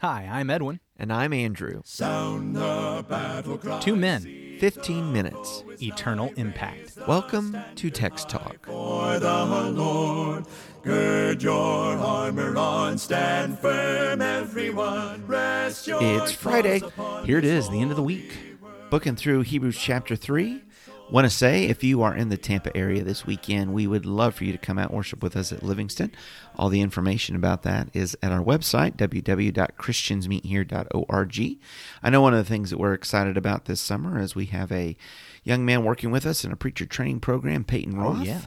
Hi, I'm Edwin. And I'm Andrew. Sound the battle cry. Two men, 15 minutes. eternal impact. Welcome to Text Talk. For the Lord, gird your armor on, stand firm, everyone. Rest your It's Friday. Here it is, the end of the week. Booking through Hebrews chapter 3. Want to say, if you are in the Tampa area this weekend, we would love for you to come out and worship with us at Livingston. All the information about that is at our website, www.christiansmeethere.org. I know one of the things that we're excited about this summer is we have a young man working with us in a preacher training program, Peyton Roth. Oh, yeah.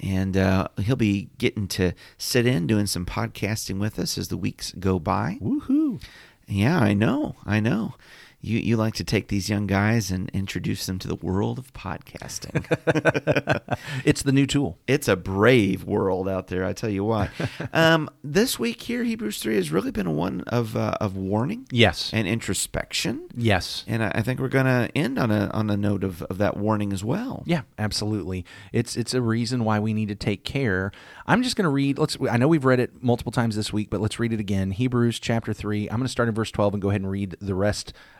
And uh, he'll be getting to sit in, doing some podcasting with us as the weeks go by. Woohoo. Yeah, I know. I know. You you like to take these young guys and introduce them to the world of podcasting. It's the new tool. it's a brave world out there, I tell you what. um, this week here, Hebrews three has really been one of uh, of warning Yes. and introspection, yes. and I, I think we're going to end on a on a note of, of that warning as well. Yeah, absolutely. It's it's a reason why we need to take care. I'm just going to read. Let's. I know we've read it multiple times this week, but let's read it again. Hebrews chapter three. I'm going to start in verse 12 and go ahead and read the rest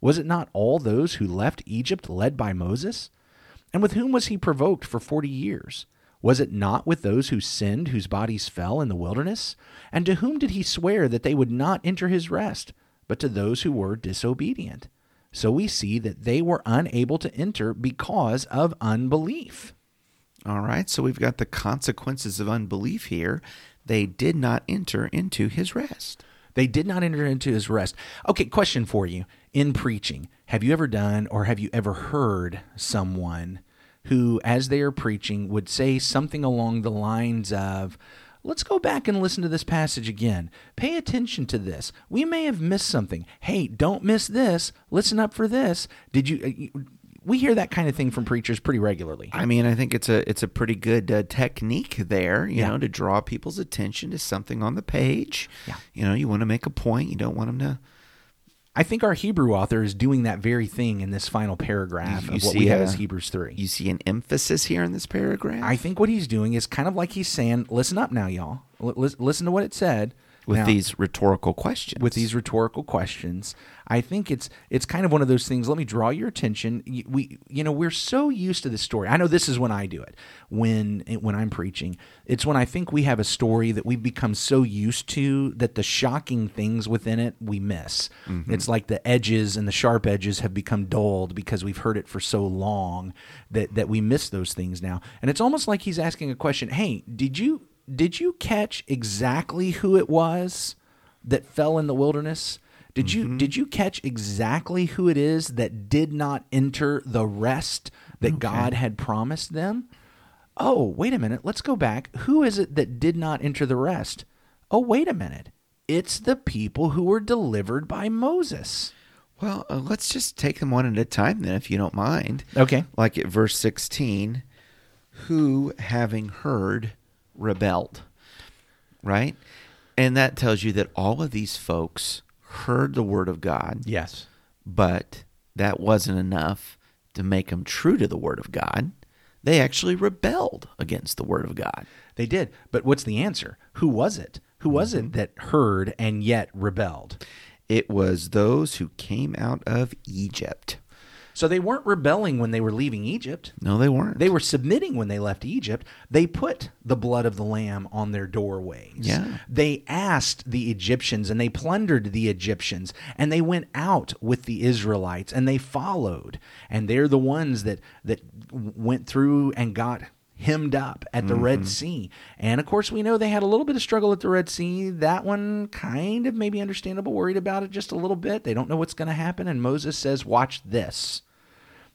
Was it not all those who left Egypt led by Moses? And with whom was he provoked for forty years? Was it not with those who sinned, whose bodies fell in the wilderness? And to whom did he swear that they would not enter his rest, but to those who were disobedient? So we see that they were unable to enter because of unbelief. All right. So we've got the consequences of unbelief here. They did not enter into his rest. They did not enter into his rest. Okay, question for you. In preaching, have you ever done or have you ever heard someone who, as they are preaching, would say something along the lines of, Let's go back and listen to this passage again. Pay attention to this. We may have missed something. Hey, don't miss this. Listen up for this. Did you? uh, We hear that kind of thing from preachers pretty regularly. I mean, I think it's a it's a pretty good uh, technique there, you Yeah. know, to draw people's attention to something on the page. Yeah. You know, you want to make a point. You don't want them to. I think our Hebrew author is doing that very thing in this final paragraph You of what we have as Hebrews 3. You see an emphasis here in this paragraph I think what he's doing is kind of like he's saying, "Listen up now, y'all. L- listen to what it said." with Now, these rhetorical questions. with these rhetorical questions. I think it's it's kind of one of those things. Let me draw your attention. We you know we're so used to this story. I know this is when I do it when when I'm preaching. It's when I think we have a story that we've become so used to that the shocking things within it we miss. Mm-hmm. It's like the edges and the sharp edges have become dulled because we've heard it for so long that that we miss those things now. And it's almost like he's asking a question. Hey, did you did you catch exactly who it was that fell in the wilderness? Did you did you catch exactly who it is that did not enter the rest that God had promised them? Oh, wait a minute. Let's go back. Who is it that did not enter the rest? Oh, wait a minute. It's the people who were delivered by Moses. well, uh, let's just take them one at a time then, if you don't mind. Okay. Like at verse sixteen, who having heard rebelled, right? And that tells you that all of these folks heard the word of God. Yes. but that wasn't enough to make them true to the word of God. They actually rebelled against the word of God. They did. But what's the answer? Who was it? Who was it mm-hmm. that heard and yet rebelled? It was those who came out of Egypt. So they weren't rebelling when they were leaving Egypt. No, they weren't. They were submitting when they left Egypt. They put the blood of the lamb on their doorways. Yeah. They asked the Egyptians and they plundered the Egyptians and they went out with the Israelites and they followed. And they're the ones that that went through and got hemmed up at the Red mm-hmm. Sea. And of course, we know they had a little bit of struggle at the Red Sea. That one kind of maybe understandable, worried about it just a little bit. They don't know what's going to happen. And Moses says, Watch this.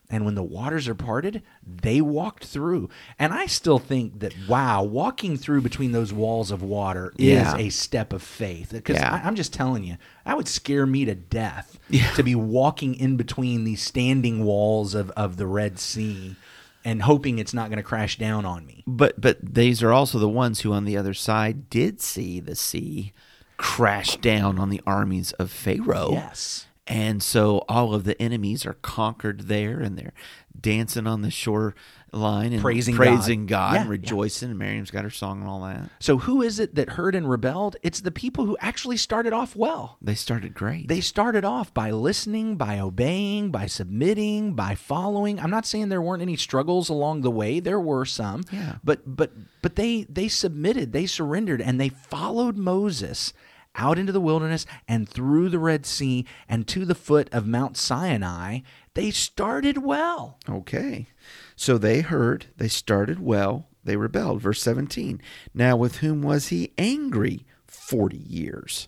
And when the waters are parted, they walked through. And I still think that, wow, walking through between those walls of water Yeah. is a step of faith. Because Yeah. I'm just telling you, that would scare me to death Yeah. to be walking in between these standing walls of, of the Red Sea and hoping it's not going to crash down on me. But but these are also the ones who on the other side did see the sea crash down on the armies of Pharaoh. Yes. And so all of the enemies are conquered there and they're dancing on the shoreline and Praising praising God. God, Yeah, and yeah. rejoicing. And Miriam's got her song and all that. So who is it that heard and rebelled? It's the people who actually started off well. They started great. They started off by listening, by obeying, by submitting, by following. I'm not saying there weren't any struggles along the way. There were some. Yeah. But but but they they submitted, they surrendered and they followed Moses out into the wilderness and through the Red Sea and to the foot of Mount Sinai. They started well. Okay. So they heard, they started well, they rebelled. Verse 17. Now with whom was he angry 40 years?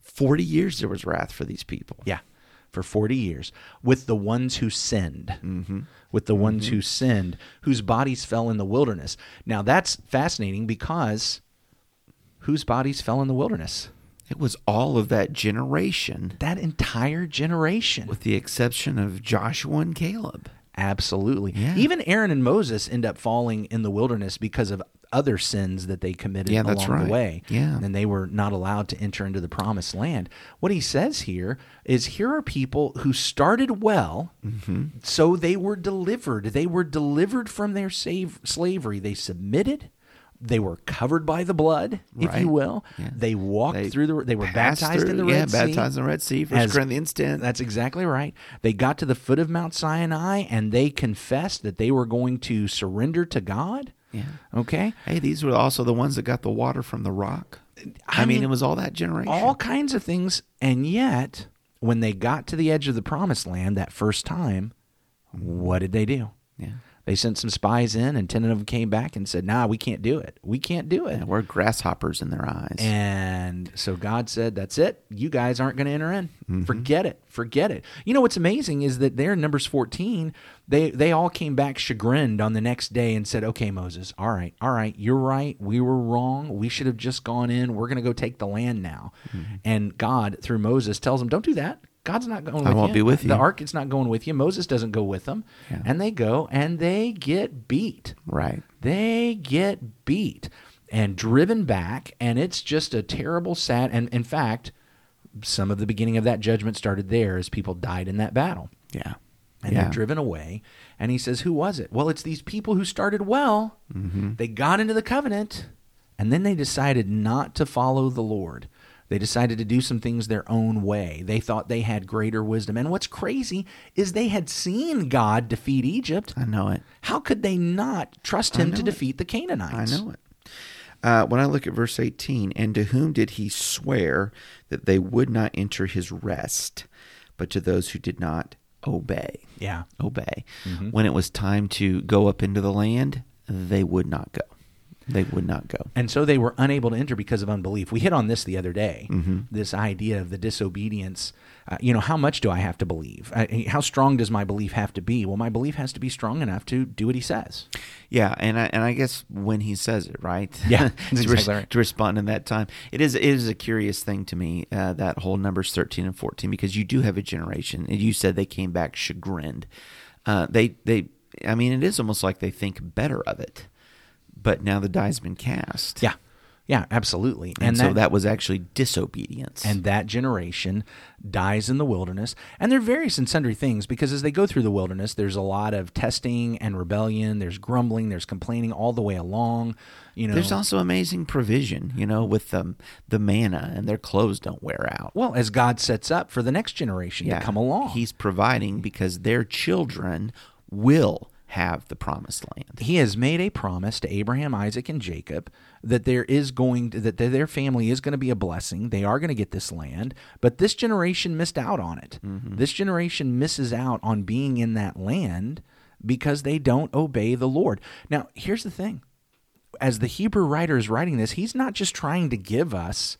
40 years there was wrath for these people. Yeah, for 40 years with the ones who sinned. Mm-hmm. With the ones who sinned, whose bodies fell in the wilderness. Now that's fascinating because whose bodies fell in the wilderness? It was all of that generation, That entire generation. with the exception of Joshua and Caleb. Absolutely. Yeah. Even Aaron and Moses end up falling in the wilderness because of other sins that they committed Yeah, that's along right. the way. Yeah. And they were not allowed to enter into the promised land. What he says here is here are people who started well, Mm-hmm. so they were delivered. They were delivered from their save, slavery. They submitted. They were covered by the blood, if Right. you will. Yeah. They walked They through the. They were baptized in the Red yeah, Sea. baptized in the Red Sea, First As- Corinthians 10. That's exactly right. They got to the foot of Mount Sinai and they confessed that they were going to surrender to God. Yeah. Okay. Hey, these were also the ones that got the water from the rock. I, I mean, mean, it was all that generation. All kinds of things. And yet, when they got to the edge of the promised land that first time, what did they do? yeah. They sent some spies in, and 10 of them came back and said, Nah, we can't do it. We can't do it. Yeah, we're grasshoppers in their eyes. And so God said, That's it. You guys aren't going to enter in. Mm-hmm. Forget it. Forget it. You know what's amazing is that there in Numbers 14, they, they all came back chagrined on the next day and said, Okay, Moses, all right, all right, you're right. We were wrong. We should have just gone in. We're going to go take the land now. Mm-hmm. And God, through Moses, tells them, Don't do that. God's not going I with won't you. be with you. The ark is not going with you. Moses doesn't go with them. Yeah. And they go and they get beat right. they get beat and driven back and it's just a terrible sad and in fact some of the beginning of that judgment started there as people died in that battle Yeah. and yeah. they're driven away and he says who was it well it's these people who started well Mm-hmm. they got into the covenant and then they decided not to follow the lord they decided to do some things their own way. They thought they had greater wisdom. And what's crazy is they had seen God defeat Egypt. I know it. How could they not trust him to it. defeat the Canaanites? I know it. Uh, when I look at verse 18, and to whom did he swear that they would not enter his rest, but to those who did not obey? Yeah. Obey. When it was time to go up into the land, they would not go. They would not go. And so they were unable to enter because of unbelief. We hit on this the other day. Mm-hmm. This idea of the disobedience. Uh, you know, how much do I have to believe? Uh, how strong does my belief have to be? Well, my belief has to be strong enough to do what he says. Yeah, and I and I guess when he says it, right? Yeah, to, res- right. to respond in that time, it is it is a curious thing to me uh, that whole numbers thirteen and fourteen because you do have a generation, and you said they came back chagrined. Uh, they they, I mean, it is almost like they think better of it, but now the die's been cast. Yeah. Yeah, absolutely. and, so that was actually disobedience. and that generation dies in the wilderness. And there are various and sundry things because as they go through the wilderness, there's a lot of testing and rebellion. There's grumbling. There's complaining all the way along. You know, there's also amazing provision, you know, with the the manna and their clothes don't wear out. well as God sets up for the next generation to come along. He's providing because their children will have the promised land. he has made a promise to Abraham, Isaac, and Jacob that there is going to, that their family is going to be a blessing. They are going to get this land, but this generation missed out on it. Mm-hmm. This generation misses out on being in that land because they don't obey the Lord. Now, here's the thing. As the Hebrew writer is writing this, he's not just trying to give us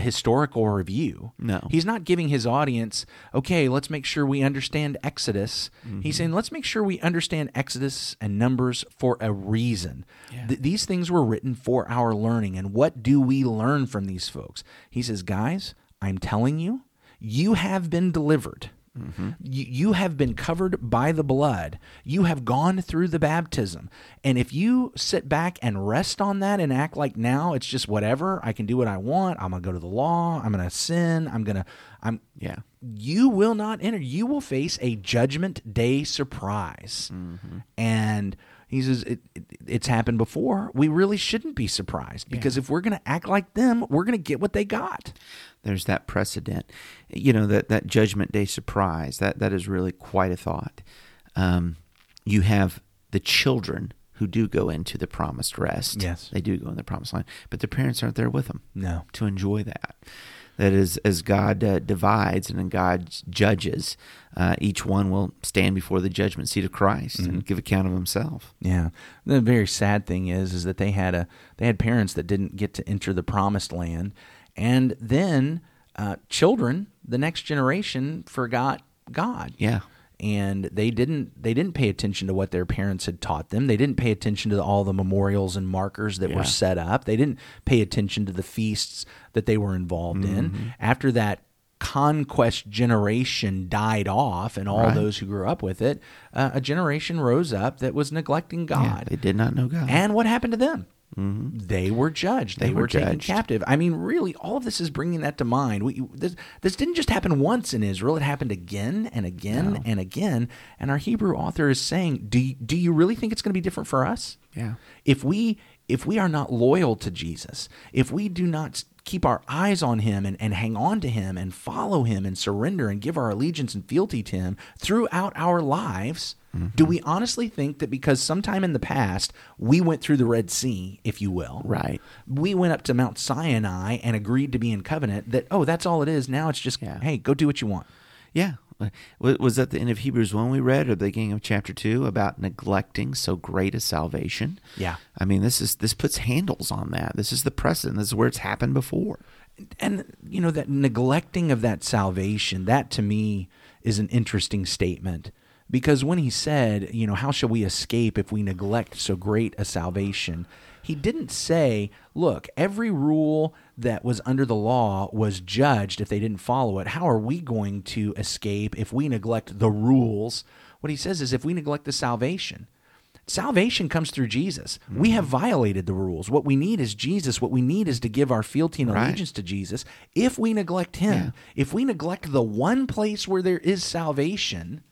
historical review. No. He's not giving his audience, okay, let's make sure we understand Exodus. Mm-hmm. He's saying, let's make sure we understand Exodus and Numbers for a reason. Yeah. Th- these things were written for our learning. And what do we learn from these folks? He says, guys, I'm telling you, you have been delivered. Mm-hmm. You, you have been covered by the blood. You have gone through the baptism. And if you sit back and rest on that and act like now it's just whatever, I can do what I want. I'm going to go to the law. I'm going to sin. I'm going to, I'm, Yeah. you will not enter. You will face a judgment day surprise. Mm-hmm. And he says, it, it, it's happened before. We really shouldn't be surprised because if we're going to act like them, we're going to get what they got. There's that precedent. You know that that Judgment Day surprise that that is really quite a thought. Um, you have the children who do go into the promised rest. Yes. they do go in the promised land, but their parents aren't there with them. No. to enjoy that. That is, as God uh, divides and then God judges, uh, each one will stand before the judgment seat of Christ and give account of himself. Yeah. The very sad thing is is that they had a they had parents that didn't get to enter the promised land and then uh, children, the next generation forgot God. Yeah. And they didn't they didn't pay attention to what their parents had taught them. They didn't pay attention to all the memorials and markers that Yeah. were set up. They didn't pay attention to the feasts that they were involved Mm-hmm. in. After that conquest generation died off and all Right. those who grew up with it, uh, a generation rose up that was neglecting God. Yeah, they did not know God. And what happened to them? Mm-hmm. They were judged. They, They were, were taken captive. I mean, really, all of this is bringing that to mind. We, this, this didn't just happen once in Israel; it happened again and again No. and again. And our Hebrew author is saying, "Do you, do you really think it's going to be different for us? Yeah. If we if we are not loyal to Jesus, if we do not keep our eyes on him and, and hang on to him and follow him and surrender and give our allegiance and fealty to him throughout our lives, do we honestly think that because sometime in the past we went through the Red Sea, if you will, Right. we went up to Mount Sinai and agreed to be in covenant, that, oh, that's all it is. Now it's just, Yeah. hey, go do what you want. Yeah. Was that the end of Hebrews 1 we read or the beginning of chapter 2 about neglecting so great a salvation? Yeah. I mean, this is this puts handles on that. This is the precedent. This is where it's happened before. and you know that neglecting of that salvation that to me is an interesting statement because when he said you know how shall we escape if we neglect so great a salvation he didn't say look every rule that was under the law was judged if they didn't follow it how are we going to escape if we neglect the rules what he says is if we neglect the salvation Salvation comes through Jesus. We have mm-hmm. violated the rules. What we need is Jesus. What we need is to give our fealty and Right. allegiance to Jesus. If we neglect Him, Yeah. if we neglect the one place where there is salvation,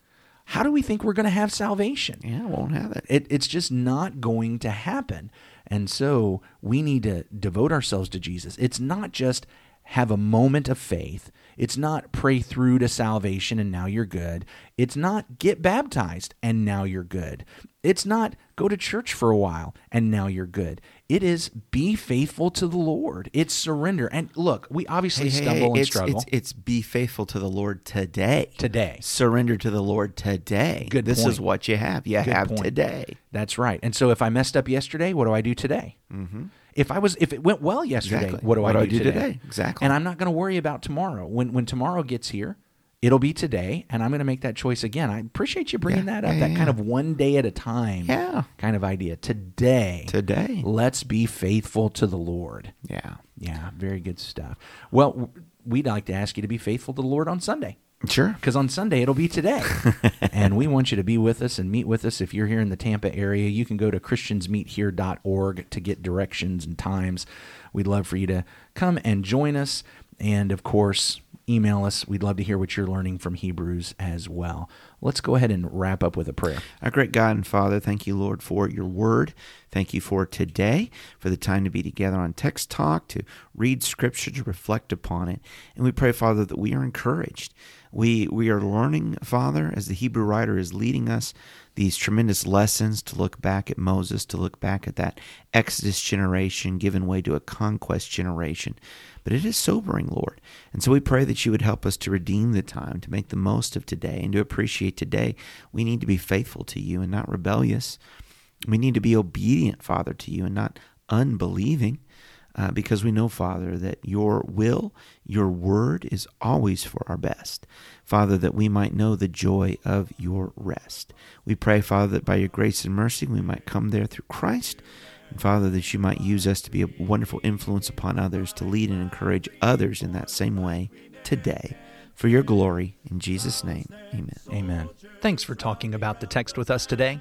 how do we think we're going to have salvation? Yeah, we won't have it. It, it's just not going to happen. And so we need to devote ourselves to Jesus. It's not just have a moment of faith. It's not pray through to salvation and now you're good. It's not get baptized and now you're good. It's not go to church for a while and now you're good. It is be faithful to the Lord. It's surrender. And look, we obviously Hey, stumble hey, and it's, struggle It's, it's be faithful to the Lord today. today. Surrender to the Lord today. Good This point. is what you have. You Good have point. today. That's right. And so if I messed up yesterday, what do I do today? Mm-hmm. If I was, if it went well yesterday, Exactly. what do What I do do, I do today? Exactly. And I'm not going to worry about tomorrow. When when tomorrow gets here, it'll be today, and I'm going to make that choice again. I appreciate you bringing Yeah, that up. yeah, that yeah, kind of one day at a time, Yeah. kind of idea. Today, Today. let's be faithful to the Lord. Yeah. Yeah, very good stuff. Well, we'd like to ask you to be faithful to the Lord on Sunday Sure. because on Sunday it'll be today. and we want you to be with us and meet with us. If you're here in the Tampa area, you can go to christiansmeethere.org to get directions and times. We'd love for you to come and join us. And of course, email us. We'd love to hear what you're learning from Hebrews as well. Let's go ahead and wrap up with a prayer. Our great God and Father, thank you, Lord, for your word. Thank you for today, for the time to be together on Text Talk, to read Scripture, to reflect upon it. And we pray, Father, that we are encouraged. We, we are learning, Father, as the Hebrew writer is leading us, these tremendous lessons to look back at Moses, to look back at that Exodus generation given way to a conquest generation. But it is sobering, Lord. And so we pray that you would help us to redeem the time, to make the most of today, and to appreciate today. We need to be faithful to you and not rebellious. We need to be obedient, Father, to you and not unbelieving. Uh, because we know, Father, that your will, your word is always for our best. Father, that we might know the joy of your rest. We pray, Father, that by your grace and mercy we might come there through Christ. And Father, that you might use us to be a wonderful influence upon others, to lead and encourage others in that same way today. For your glory, in Jesus' name, amen. Amen. Thanks for talking about the text with us today.